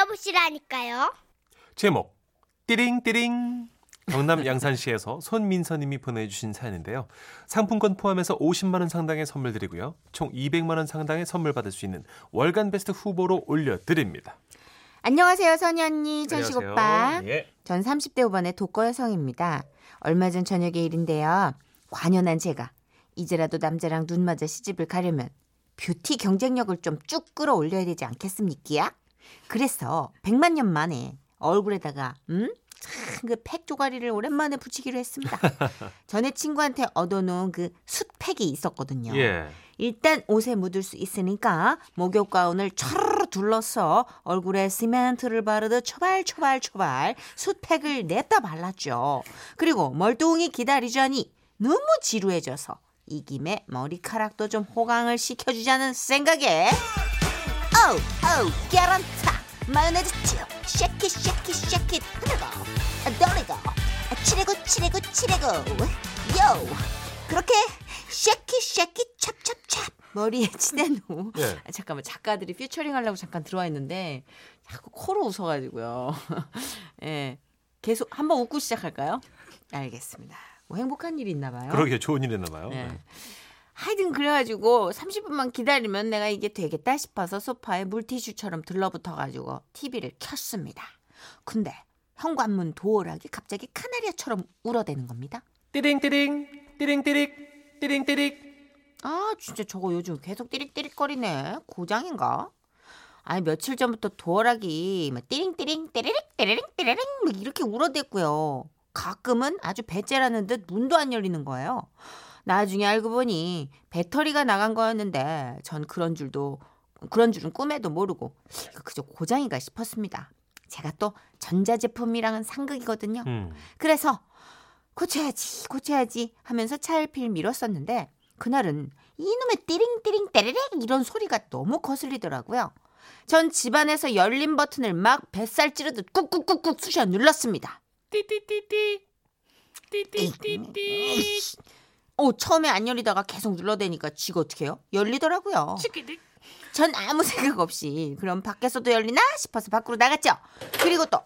들어보시라니까요. 제목 띠링띠링 경남 양산시에서 손민서님이 보내주신 사연인데요. 상품권 포함해서 50만 원 상당의 선물 드리고요. 총 200만 원 상당의 선물 받을 수 있는 월간 베스트 후보로 올려드립니다. 안녕하세요, 선희 언니, 천식 안녕하세요. 오빠. 예. 전 30대 후반의 독거 여성입니다. 얼마 전 저녁의 일인데요. 관연한 제가 이제라도 남자랑 눈 맞아 시집을 가려면 뷰티 경쟁력을 좀 쭉 끌어올려야 되지 않겠습니까? 그래서 100만 년 만에 얼굴에다가 음? 참그 팩 조가리를 오랜만에 붙이기로 했습니다. 전에 친구한테 얻어놓은 그 숯팩이 있었거든요. 예. 일단 옷에 묻을 수 있으니까 목욕 가운을 차르르 둘러서 얼굴에 시멘트를 바르듯 초발초발초발 숯팩을 냈다 발랐죠. 그리고 멀뚱히 기다리자니 너무 지루해져서 이 김에 머리카락도 좀 호강을 시켜주자는 생각에 어우 깨란타 마요네즈 쭉 쉐킷 쉐킷 쉐킷 흐르고 돌리고 치레고 치레고 치레고 요 그렇게 쉐킷 쉐킷 찹찹찹 머리에 후 예. 아, 잠깐만 작가들이 퓨처링 하려고 잠깐 들어와 있는데 자꾸 코로 웃어가지고요. 예, 계속 한번 웃고 시작할까요? 알겠습니다. 뭐 행복한 일이 있나 봐요. 그러게 좋은 일 했나 봐요. 네. 네. 하여튼 그래가지고 30분만 기다리면 내가 이게 되겠다 싶어서 소파에 물티슈처럼 들러붙어가지고 TV를 켰습니다. 근데 현관문 도어락이 갑자기 카나리아처럼 울어대는 겁니다. 띠링띠링 띠링띠릭 띠링띠릭 아 진짜 저거 요즘 계속 띠릭띠릭거리네. 고장인가? 아니 며칠 전부터 도어락이 막 띠링띠링 띠리릭 띠리링 띠리링 막 이렇게 울어댔고요. 가끔은 아주 배째라는 듯 문도 안 열리는 거예요. 나중에 알고 보니 배터리가 나간 거였는데 전 그런 줄도 그런 줄은 꿈에도 모르고 이거 그저 고장인가 싶었습니다. 제가 또 전자제품이랑은 상극이거든요. 음. 그래서 고쳐야지 고쳐야지 하면서 차일피일 미뤘었는데 그날은 이놈의 띠링띠링 때레렉 이런 소리가 너무 거슬리더라고요. 전 집안에서 열린 버튼을 막 뱃살 찌르듯 꾹꾹꾹꾹 쑤셔 눌렀습니다. 띠띠띠띠 띠띠띠띠 어 처음에 안 열리다가 계속 눌러대니까 쥐가 어떻게 해요? 열리더라고요. 전 아무 생각 없이 그럼 밖에서도 열리나 싶어서 밖으로 나갔죠. 그리고 또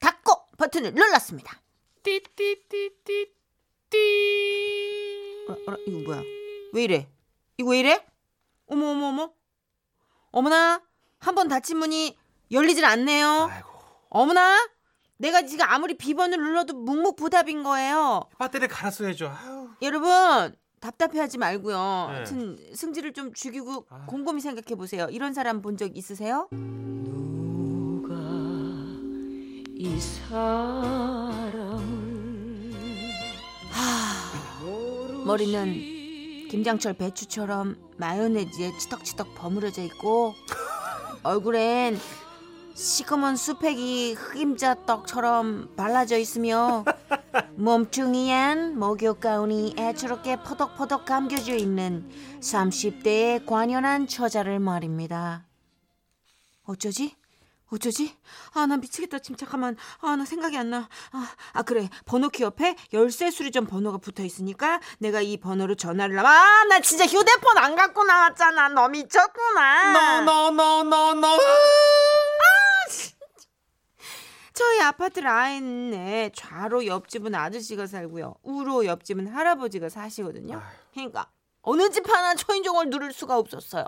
닫고 버튼을 눌렀습니다. 띠띠띠띠띠 어, 어, 이거 뭐야? 왜 이래? 이거 왜 이래? 어머 어머 어머. 어머나 한 번 닫힌 문이 열리질 않네요. 아이고 어머나 내가 지금 아무리 비번을 눌러도 묵묵부답인 거예요. 배터리 갈았어야죠. 아유. 여러분 답답해하지 말고요. 네. 하여튼 승질을 좀 죽이고 아. 곰곰이 생각해 보세요. 이런 사람 본 적 있으세요? 누가 이 사람을 머리는 김장철 배추처럼 마요네즈에 치덕치덕 버무려져 있고 얼굴엔 시커먼 수팩이 흑임자 떡처럼 발라져 있으며 몸뚱이엔 목욕 가운이 애처롭게 퍼덕퍼덕 감겨져 있는 30대의 관연한 처자를 말입니다. 어쩌지? 어쩌지? 아, 나 미치겠다. 지금 잠깐만. 아, 나 생각이 안 나. 아, 아 그래. 번호키 옆에 열쇠 수리점 번호가 붙어 있으니까 내가 이 번호로 전화를 하면 아, 나 진짜 휴대폰 안 갖고 나왔잖아. 너 미쳤구나. 저희 아파트 라인에 좌로 옆집은 아저씨가 살고요. 우로 옆집은 할아버지가 사시거든요. 그러니까 어느 집 하나 초인종을 누를 수가 없었어요.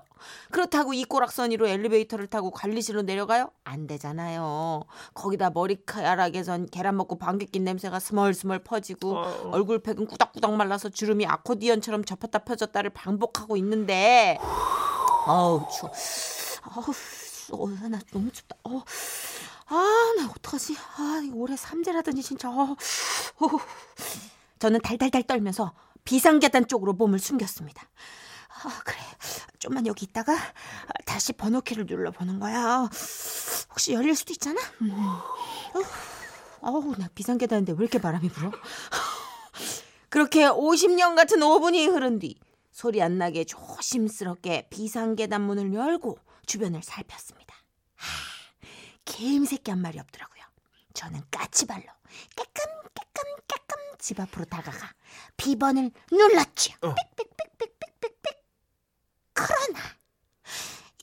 그렇다고 이 꼬락서니로 엘리베이터를 타고 관리실로 내려가요? 안 되잖아요. 거기다 머리카락에선 계란 먹고 방귀 낀 냄새가 스멀스멀 퍼지고 어. 얼굴팩은 꾸덕꾸덕 말라서 주름이 아코디언처럼 접혔다 펴졌다를 반복하고 있는데 어우 추워. 어우 어, 나 너무 춥다. 어. 아, 나 어떡하지? 아, 올해 삼재라더니 진짜. 어. 어. 저는 달달달 떨면서 비상계단 쪽으로 몸을 숨겼습니다. 아, 그래. 좀만 여기 있다가 다시 번호키를 눌러보는 거야. 혹시 열릴 수도 있잖아? 음. 어. 어우, 나 비상계단인데 왜 이렇게 바람이 불어? 그렇게 50년 같은 5분이 흐른 뒤 소리 안 나게 조심스럽게 비상계단 문을 열고 주변을 살폈습니다. 하, 개미새끼 한 마리 없더라고요. 저는 까치발로 깨끔깨끔깨끔 집 앞으로 다가가 비번을 눌렀죠. 어. 삑삑삑삑삑삑삑. 그러나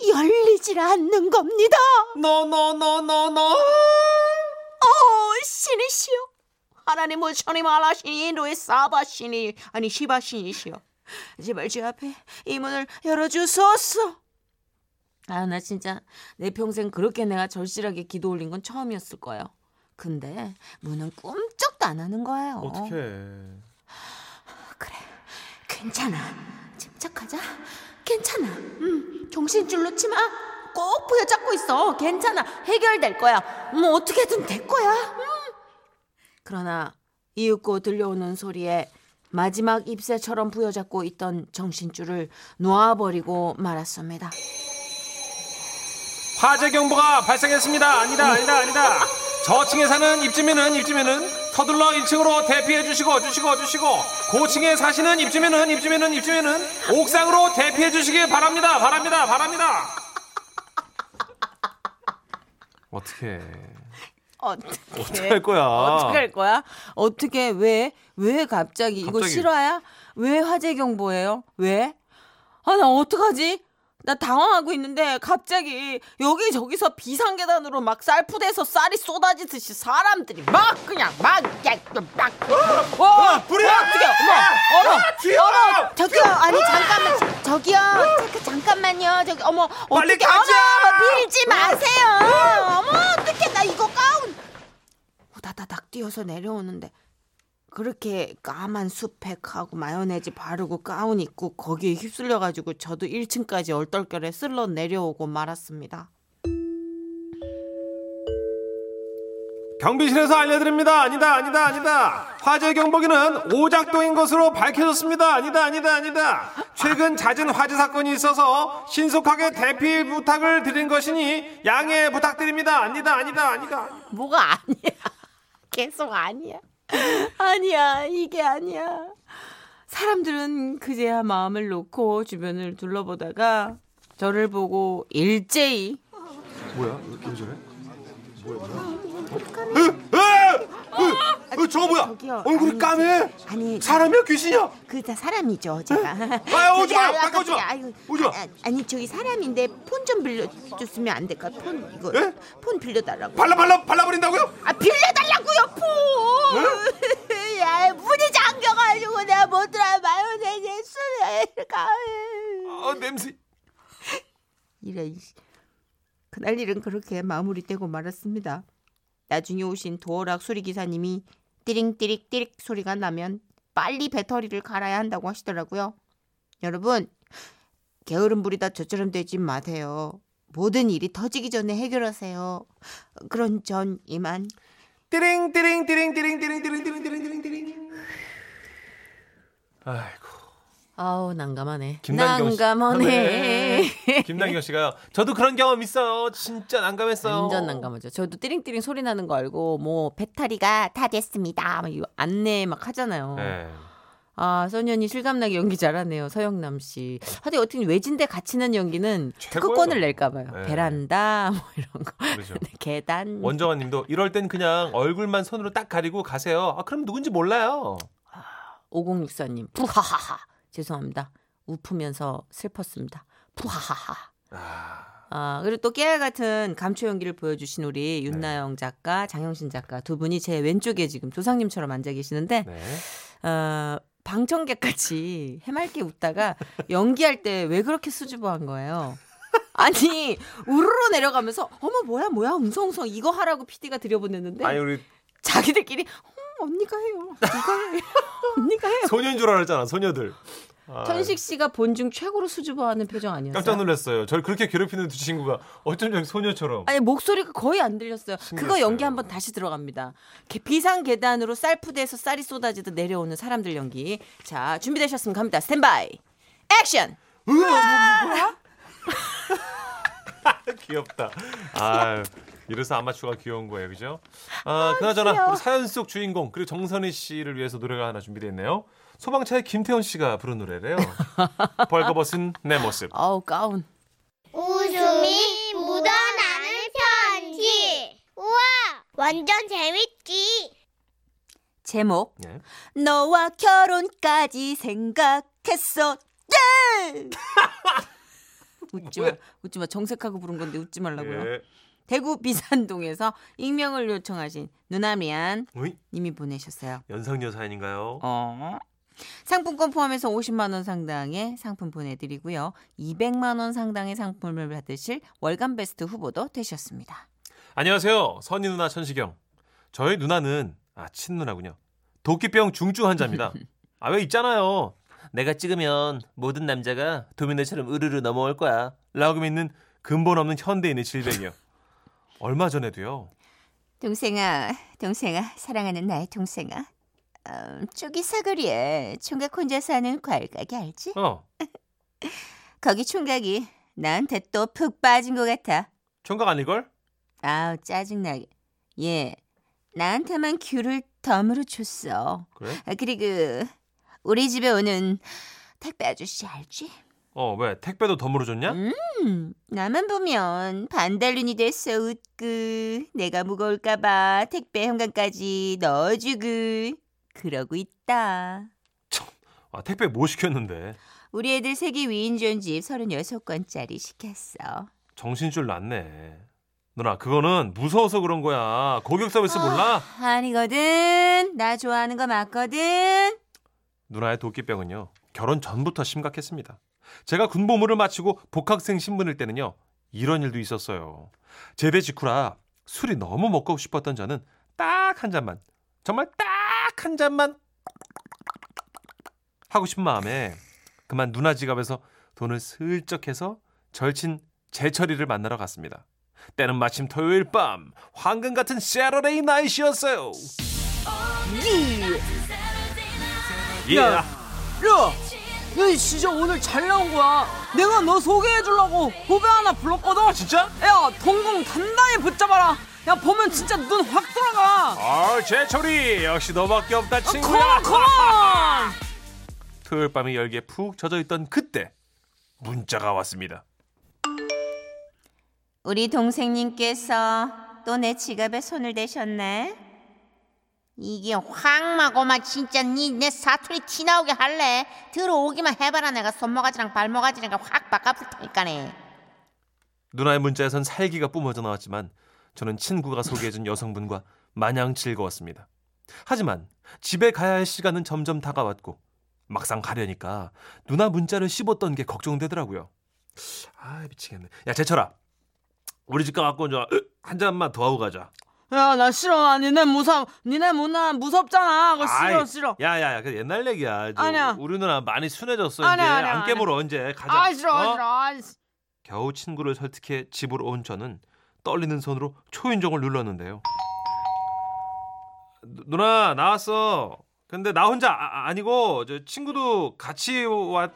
열리지 보이질 않는 겁니다. 노노노노노. 오 신이시여 하나님은 천이 말하시니 인도의 사바시니 아니 시바신이시여 제발 제 앞에 이 문을 열어주소서 아 나 진짜 내 평생 그렇게 내가 절실하게 기도 올린 건 처음이었을 거예요. 근데 문은 꿈쩍도 안 하는 거예요. 어떻게? 그래 괜찮아. 침착하자. 괜찮아. 음 정신줄 놓지 마꼭 부여잡고 있어. 괜찮아. 해결될 거야. 뭐 어떻게든 될 거야. 음. 그러나 이윽고 들려오는 소리에 마지막 잎새처럼 부여잡고 있던 정신줄을 놓아버리고 말았습니다 화재 경보가 발생했습니다. 아니다, 아니다, 아니다. 저층에 사는 입주민은 입주민은 서둘러 1층으로 대피해 주시고 주시고 주시고 고층에 사시는 입주민은 입주민은 입주민은 옥상으로 대피해 주시기 바랍니다. 바랍니다. 바랍니다. 어떻게 어떻게 어떻게 할 거야? 어떻게 할 거야? 어떻게 왜? 왜 갑자기 이거 갑자기. 실화야? 왜 화재 경보예요? 왜? 아 나 어떡하지? 나 당황하고 있는데 갑자기 여기저기서 비상계단으로 막 쌀푸대에서 쌀이 쏟아지듯이 사람들이 막 그냥 막막 와, 불이야! 어떻게 어머 어머 뒤에 어머 저기요. 아니 잠깐만. 저기요. 잠깐, 잠깐만요. 저기 어머 빨리 어떻게 가자! 어머 밀지 마세요. 어머 어떻게 나 이거 가운. 다다닥 뛰어서 내려오는데 그렇게 까만 수팩하고 마요네즈 바르고 가운 입고 거기에 휩쓸려가지고 저도 1층까지 얼떨결에 쓸러 내려오고 말았습니다. 경비실에서 알려드립니다. 아니다, 아니다, 아니다. 화재 경보기는 오작동인 것으로 밝혀졌습니다. 아니다, 아니다, 아니다. 최근 잦은 화재 사건이 있어서 신속하게 대피 부탁을 드린 것이니 양해 부탁드립니다. 아니다, 아니다, 아니다. 뭐가 아니야. 계속 아니야. 아니야. 이게 아니야. 사람들은 그제야 마음을 놓고 주변을 둘러보다가 저를 보고 일제히 뭐야? 왜 저래? 뭐야, 뭐야? 어, 저거 뭐야? 저기요. 얼굴이 아니, 까매? 아니 사람이야, 귀신이야? 그 다 사람이죠 제가. 아, 오지 저기, 마, 아유, 가까이 오지 마. 아이고, 오지 마. 아, 아니 저기 사람인데 폰 좀 빌려줬으면 안 될까? 폰 이거 예? 폰 빌려달라고. 발라, 발라, 발라버린다고요? 아 빌려달라고요 폰. 야 문이 잠겨가지고 내가 못 들어 마요네즈 술을 가. 아, 냄새. 이래. 그날 일은 그렇게 마무리되고 말았습니다. 나중에 오신 도어락 수리기사님이 띠링띠릭띠릭 소리가 나면 빨리 배터리를 갈아야 한다고 하시더라고요. 여러분, 게으름 부리다 저처럼 되지 마세요. 모든 일이 터지기 전에 해결하세요. 그런 전 이만. 띠링, 띠링, 띠링, 띠링, 띠링, 띠링, 띠링, 띠링, 띠링, 띠링. 아이고. 아우 난감하네. 김남경 씨. 난감하네. 네. 김남경 씨가요. 저도 그런 경험 있어요. 진짜 난감했어요. 완전 난감하죠. 저도 띠링띠링 소리 나는 거 알고 뭐 배터리가 다 됐습니다. 막 안내 막 하잖아요. 네. 아 소년이 실감나게 연기 잘하네요. 서영남 씨. 하여튼 어떻게 외진데 갇히는 연기는. 특허권을 낼까 봐요. 네. 베란다 뭐 이런 거. 그렇죠. 계단. 원정환 님도 이럴 땐 그냥 얼굴만 손으로 딱 가리고 가세요. 아, 그럼 누군지 몰라요. 5064님. 푸하하하. 죄송합니다. 웃으면서 슬펐습니다. 푸하하하. 아, 아, 그리고 또 깨알 같은 감초 연기를 보여주신 우리 윤나영 작가, 장영신 작가 두 분이 제 왼쪽에 지금 조상님처럼 앉아 계시는데, 네. 어, 방청객 같이 해맑게 웃다가 연기할 때 왜 그렇게 수줍어한 거예요? 아니 우르르 내려가면서 어머 뭐야 뭐야 웅성웅성 이거 하라고 PD가 들여보냈는데 아니 우리 자기들끼리 어, 언니가 해요 누가 해 언니가 해요 소녀인 줄 알았잖아. 소녀들. 아, 천식 씨가 본중 최고로 수줍어하는 표정 아니었어요? 깜짝 놀랐어요. 저를 그렇게 괴롭히는 두 친구가 어쩜 저렇게 소녀처럼. 아니 목소리가 거의 안 들렸어요. 그거 신기했어요. 연기 한번 다시 들어갑니다. 개- 비상 계단으로 쌀푸대에서 쌀이 쏟아지듯 내려오는 사람들 연기. 자 준비되셨으면 갑니다. 스탠바이. 액션. 귀엽다. 아, 이래서 아마추어가 귀여운 거예요, 그죠? 아, 그나저나 귀여워. 우리 사연 속 주인공 그리고 정선희 씨를 위해서 노래가 하나 준비되어 있네요. 소방차의 김태원 씨가 부른 노래래요. 벌거벗은 내 모습. 어우 가운. 웃음이 묻어나는 편지. 우와, 완전 재밌지. 제목 네. 너와 결혼까지 생각했어. 예! 웃지 마. 왜? 웃지 마. 정색하고 부른 건데 웃지 말라고요. 예. 대구 비산동에서 익명을 요청하신 누나 미안 어이? 님이 보내셨어요. 연상녀 사연인가요? 어. 상품권 포함해서 50만 원 상당의 상품 보내드리고요. 200만 원 상당의 상품을 받으실 월간 베스트 후보도 되셨습니다. 안녕하세요. 선희 누나 천시경. 저희 누나는 아 친누나군요. 도끼병 중증 환자입니다. 아 왜 있잖아요. 내가 찍으면 모든 남자가 도미노처럼 으르르 넘어올 거야. 라고 믿는 근본 없는 현대인의 질병이요. 얼마 전에도요. 동생아, 동생아, 사랑하는 나의 동생아. 음, 저기 사거리에 총각 혼자 사는 과일 가게 알지? 어 거기 총각이 나한테 또 푹 빠진 것 같아. 총각 아닐걸? 아우 짜증나게. 얘 나한테만 귤을 덤으로 줬어. 그래? 아, 그리고 우리 집에 오는 택배 아저씨 알지? 어 왜 택배도 덤으로 줬냐? 음, 나만 보면 반달눈이 됐어 웃고 내가 무거울까봐 택배 현관까지 넣어주고 그러고 있다. 아 택배 뭐 시켰는데? 우리 애들 세계 위인 존집 36권짜리 시켰어. 정신줄 났네. 누나 그거는 무서워서 그런 거야. 고객 서비스 몰라? 아니거든. 나 좋아하는 거 맞거든. 누나의 도끼병은요 결혼 전부터 심각했습니다. 제가 군복무를 마치고 복학생 신분일 때는요 이런 일도 있었어요. 제대 직후라 술이 너무 먹고 싶었던 저는 딱 한 잔만 정말 딱 한 잔만 하고 싶은 마음에 그만 누나 지갑에서 돈을 슬쩍 해서 절친 제철이를 만나러 갔습니다. 때는 마침 토요일 밤 황금 같은 세러데이 나이시였어요. 예. 야, 야, 진짜 오늘 잘 나온 거야. 내가 너 소개해주려고 후배 하나 불렀거든. 아 진짜? 야, 동공 단단히 붙잡아라. 야, 보면 진짜 눈 확 돌아가. 아, 제철이 역시 너밖에 없다 친구야. 컴온, 컴온. 토요일 밤에 열기에 푹 젖어 있던 그때 문자가 왔습니다. 우리 동생님께서 또 내 지갑에 손을 대셨네. 이게 확마고만 진짜 니내 사투리 티 나오게 할래? 들어오기만 해봐라 내가 손모가지랑 발모가지랑 확 바꿔볼 테니까네 누나의 문자에선 살기가 뿜어져 나왔지만 저는 친구가 소개해준 여성분과 마냥 즐거웠습니다. 하지만 집에 가야 할 시간은 점점 다가왔고 막상 가려니까 누나 문자를 씹었던 게 걱정되더라고요. 아 미치겠네. 야 제철아, 우리 집 가갖고 저한 잔만 더 하고 가자. 야, 나 싫어. 니네 무섭, 니네 문화 무섭잖아. 그거 싫어, 아이, 싫어. 야 야 야, 그 옛날 얘기야. 저 아니야. 우리 누나 많이 순해졌어 아니야, 이제. 아니야, 안 깨물어 언제 가자. 아, 싫어, 어? 싫어. 아, 씨. 겨우 친구를 설득해 집으로 온 저는 떨리는 손으로 초인종을 눌렀는데요. 누- 누나 나 왔어. 근데 나 혼자 아, 아니고 저 친구도 같이 왔.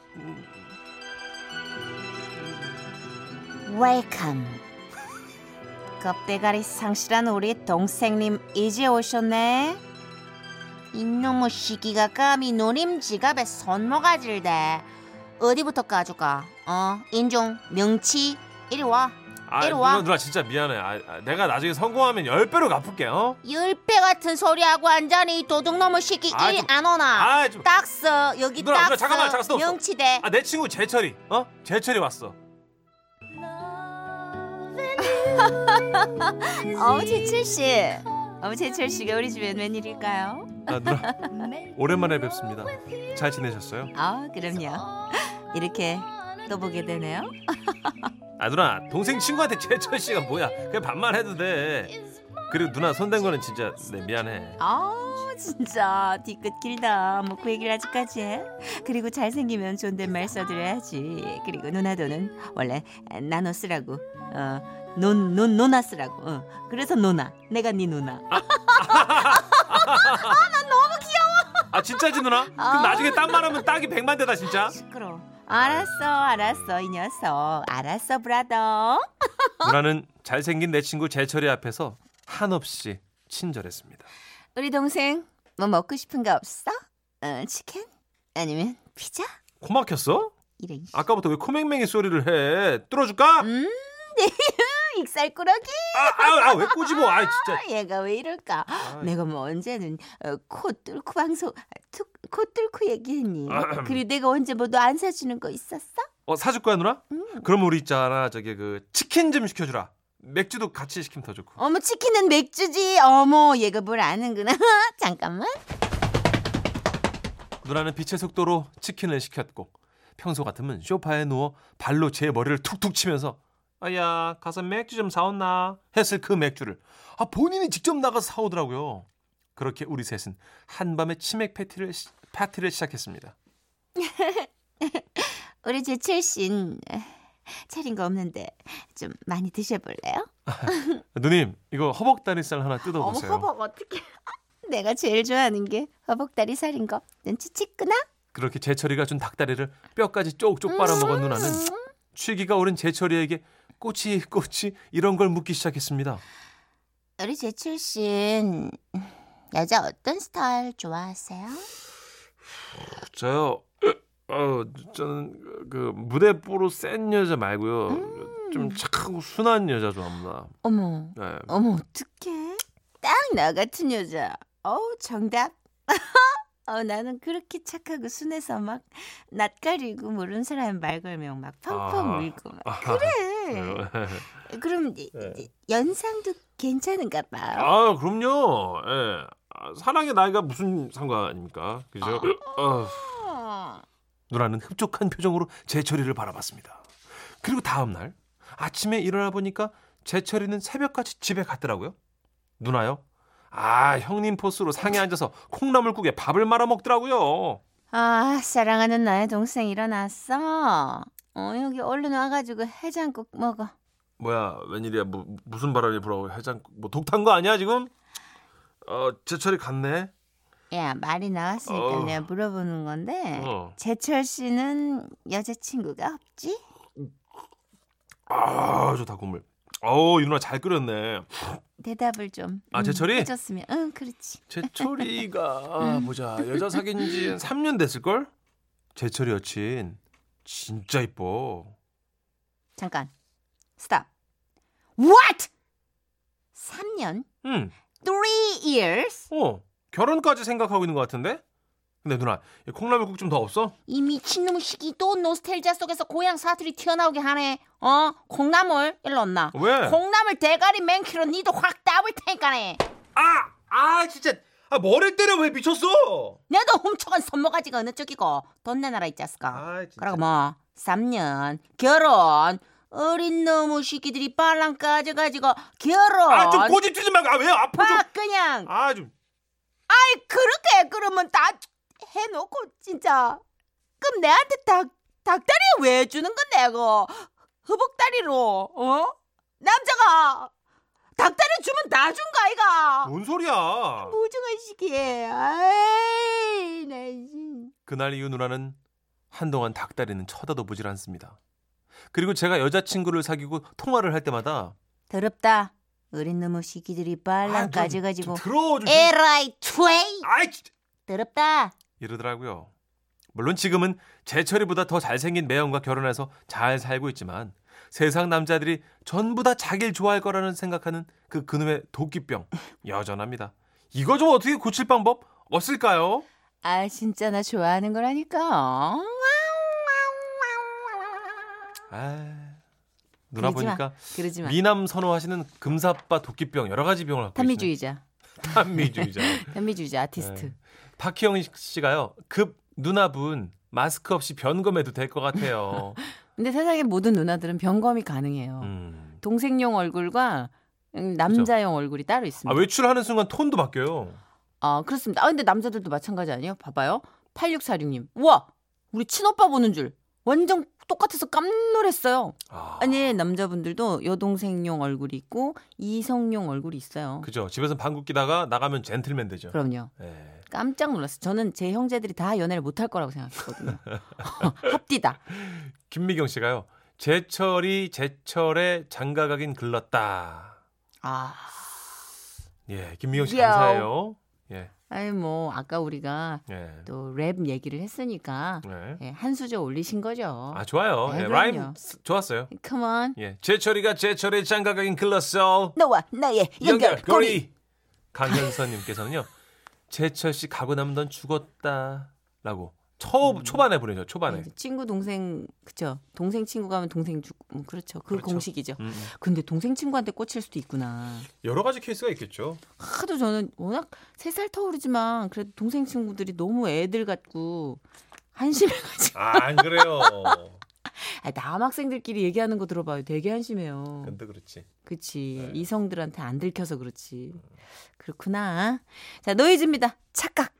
welcome. 겁대가리 상실한 우리 동생님 이제 오셨네. 이놈의 시키가 감히 누님 지갑에 손모가지를 대 어디부터 까줄까? 어 인종 명치 이리 와 아, 이리 와. 누나, 누나 진짜 미안해. 아, 아, 내가 나중에 성공하면 열 배로 갚을게. 어? 열배 같은 소리 하고 앉아니 이 도둑놈의 시기 아, 이리 좀- 안 오나 아, 좀. 딱서 여기 누나, 누나, 딱서 잠깐만, 잠깐, 스톱, 스톱. 명치대 아, 내 친구 제철이. 어? 제철이 왔어. 어우 제철 씨. 어우 제철 씨가 우리 집엔 웬일일까요? 아, 누나. 오랜만에 뵙습니다. 잘 지내셨어요? 아 그럼요. 이렇게 또 보게 되네요. 아 누나 동생 친구한테 제철 씨가 뭐야 그냥 반말 해도 돼 그리고 누나 손댄 거는 진짜 네 미안해 아우 진짜 뒤끝 길다. 뭐 그 얘기를 아직까지 해? 그리고 잘생기면 존댓말 써드려야지. 그리고 누나도는 원래 나노 쓰라고. 어. 논, 논, 노나 쓰라고. 어. 그래서 노나. 내가 네 누나. 아 진짜지 누나? 그럼 아. 나중에 딴 말하면 딱이 백만 대다 진짜 시끄러. 알았어, 알았어, 이 녀석. 알았어, 브라더. 누나는 잘생긴 내 친구 제철이 앞에서 한없이 친절했습니다 우리 동생, 뭐 먹고 싶은 거 없어? 어, 치킨? 아니면 피자? 코 막혔어? 이런. 아까부터 왜 코맹맹이 소리를 해 뚫어줄까? 음, 익살꾸러기. 아아왜 꼬집어 아 진짜 얘가 왜 이럴까? 내가 뭐 언제는 어, 코 뚫고 방송, 툭, 코 뚫고 얘기했니? 그리고 내가 언제 뭐 너 안 사주는 거 있었어? 어 사줄 거야 누나? 음. 그럼 우리 있잖아 저기 그 치킨 좀 시켜주라. 맥주도 같이 시키면 더 좋고. 어머 치킨은 맥주지. 어머 얘가 뭘 아는구나. 잠깐만. 누나는 빛의 속도로 치킨을 시켰고 평소 같으면 소파에 누워 발로 제 머리를 툭툭 치면서 아야 가서 맥주 좀 사온나 했을 그 맥주를 아 본인이 직접 나가서 사오더라고요. 그렇게 우리 셋은 한밤에 치맥 패티를 시- 파티를 시작했습니다. 우리 제철 씨는 차린 거 없는데 좀 많이 드셔볼래요? 누님 이거 허벅다리살 하나 어머 뜯어보세요. 허벅 어떻게? 내가 제일 좋아하는 게 허벅다리 살인 거. 눈치챘구나? 그렇게 제철이가 준 닭다리를 뼈까지 쪽쪽 빨아먹은 누나는 취기가 오른 제철이에게 꼬치 꼬치 이런 걸 묻기 시작했습니다. 우리 제철 씨는 여자 어떤 스타일 좋아하세요? 저요. 어, 저는 그 무대뽀로 센 여자 말고요. 좀 착하고 순한 여자 좋아합니다. 어머, 네. 어머 어떡해? 딱 나 같은 여자. 어우 정답. 어 나는 그렇게 착하고 순해서 막 낯가리고 모르는 사람 말 걸면 막 펑펑 아. 울고 막 그래. 그럼 이- 네. 이- 연상도 괜찮은가 봐요. 아, 그럼요. 예. 아, 사랑의 나이가 무슨 상관입니까? 그죠? 어. 어. 누나는 흡족한 표정으로 제철이를 바라봤습니다. 그리고 다음 날 아침에 일어나 보니까 제철이는 새벽까지 집에 갔더라고요. 누나요? 아, 형님 포스로 상에 앉아서 콩나물국에 밥을 말아 먹더라고요. 아 사랑하는 나의 동생 일어났어. 어 여기 얼른 와가지고 해장국 먹어. 뭐야, 웬일이야? 뭐, 무슨 바람이 불어? 해장 뭐 독탄 거 아니야, 지금? 어, 제철이 갔네. 야 말이 나왔으니까 어. 내가 물어보는 건데 어. 제철 씨는 여자친구가 없지? 아, 좋다 국물. 어우, 이 누나 잘 끓였네. 대답을 좀 아, 제철이? 해줬으면 응 그렇지. 제철이가 보자 여자 사귄 지 3년 됐을 걸? 제철이 여친 진짜 이뻐 잠깐 스탑. What? 3년? 응. 3 years? 어 결혼까지 생각하고 있는 것 같은데? 근데 누나 이 콩나물국 좀 더 없어? 이 미친놈의 시기 또 노스텔지아 속에서 고향 사투리 튀어나오게 하네. 어? 콩나물 일로 온나. 왜? 콩나물 대가리 맨키로 니도 확 따볼 테니까네. 아! 아 진짜 아 머리 때려 왜 미쳤어? 내도 훔쳐간 손모가지가 어느 쪽이고 돈 내놔라 이 자식아. 아 그러고 뭐 3년 결혼 어린 놈의 시기들이 빨랑 까져가지고 결혼 아 좀 꼬집지 말고 아왜 앞으로 좀막 그냥 아좀 아이 그렇게 그러면 다 해놓고 진짜. 그럼 내한테 닭 닭다리 왜 주는 건데 이거? 허벅다리로 어? 남자가 닭다리 주면 다 준 거 아이가? 뭔 소리야? 무중한 시기에 아이 나 진- 그날 이후 누나는 한동안 닭다리는 쳐다도 보질 않습니다. 그리고 제가 여자친구를 사귀고 통화를 할 때마다 더럽다 어린 놈의 시기들이 아, 빨랑 좀- 까져가지고 좀 들어 좀 에라이 트웨이 아이 더럽다 이러더라고요. 물론 지금은 제철이보다 더 잘생긴 매형과 결혼해서 잘 살고 있지만 세상 남자들이 전부 다 자기를 좋아할 거라는 생각하는 그 그놈의 도끼병 여전합니다. 이거 좀 어떻게 고칠 방법 없을까요? 아 진짜 나 좋아하는 거라니까 아, 누나. 보니까 마 미남 선호하시는 금사빠 도끼병 여러 가지 병을 갖고 탄미주의자. 탄미주의자. 탄미주의자 아티스트 네. 박희영 씨가요. 급 누나분 마스크 없이 변검해도 될 것 같아요. 근데 세상의 모든 누나들은 변검이 가능해요 음. 동생용 얼굴과 음, 남자용 얼굴이 따로 아, 있습니다 외출하는 순간 톤도 바뀌어요. 아 그렇습니다 아 근데 남자들도 마찬가지 아니에요 봐봐요 8646님 우와 우리 친오빠 보는 줄 완전 똑같아서 깜놀했어요 아, 아니 남자분들도 여동생용 얼굴이 있고 이성용 얼굴이 있어요 그죠. 집에서 방귀 끼다가 나가면 젠틀맨 되죠. 그럼요 예. 깜짝 놀랐어요. 저는 제 형제들이 다 연애를 못할 거라고 생각했거든요. 합디다. 김미경 씨가요. 제철이 제철에 장가가긴 글렀다. 아, 예, 김미경 씨. 감사해요. 예, 아니 뭐 아까 우리가 예, 또랩 얘기를 했으니까 예. 예, 한 수저 올리신 거죠. 아 좋아요. 네, 예. 라임 스- 좋았어요. Come on. 예, 제철이가 제철에 장가가긴 글렀어. 너와 나의 연결고리. 연결 고리. 강현선님께서는요. 제철 씨 가고 나면 넌 죽었다라고 초 초반에 보내죠. 초반에. 네, 친구 동생 그죠? 동생 친구 가면 동생 주고 음, 그렇죠. 그 그렇죠. 공식이죠. 음, 음. 근데 동생 친구한테 꽂힐 수도 있구나. 여러 가지 케이스가 있겠죠. 하도 저는 워낙 세 살 터울이지만 그래도 동생 친구들이 너무 애들 같고 한심해가지고 아, 안 그래요. 아, 남학생들끼리 얘기하는 거 들어봐요. 되게 한심해요. 근데 그렇지. 그치 네. 이성들한테 안 들켜서 그렇지. 그렇구나. 자 노이즈입니다. 착각.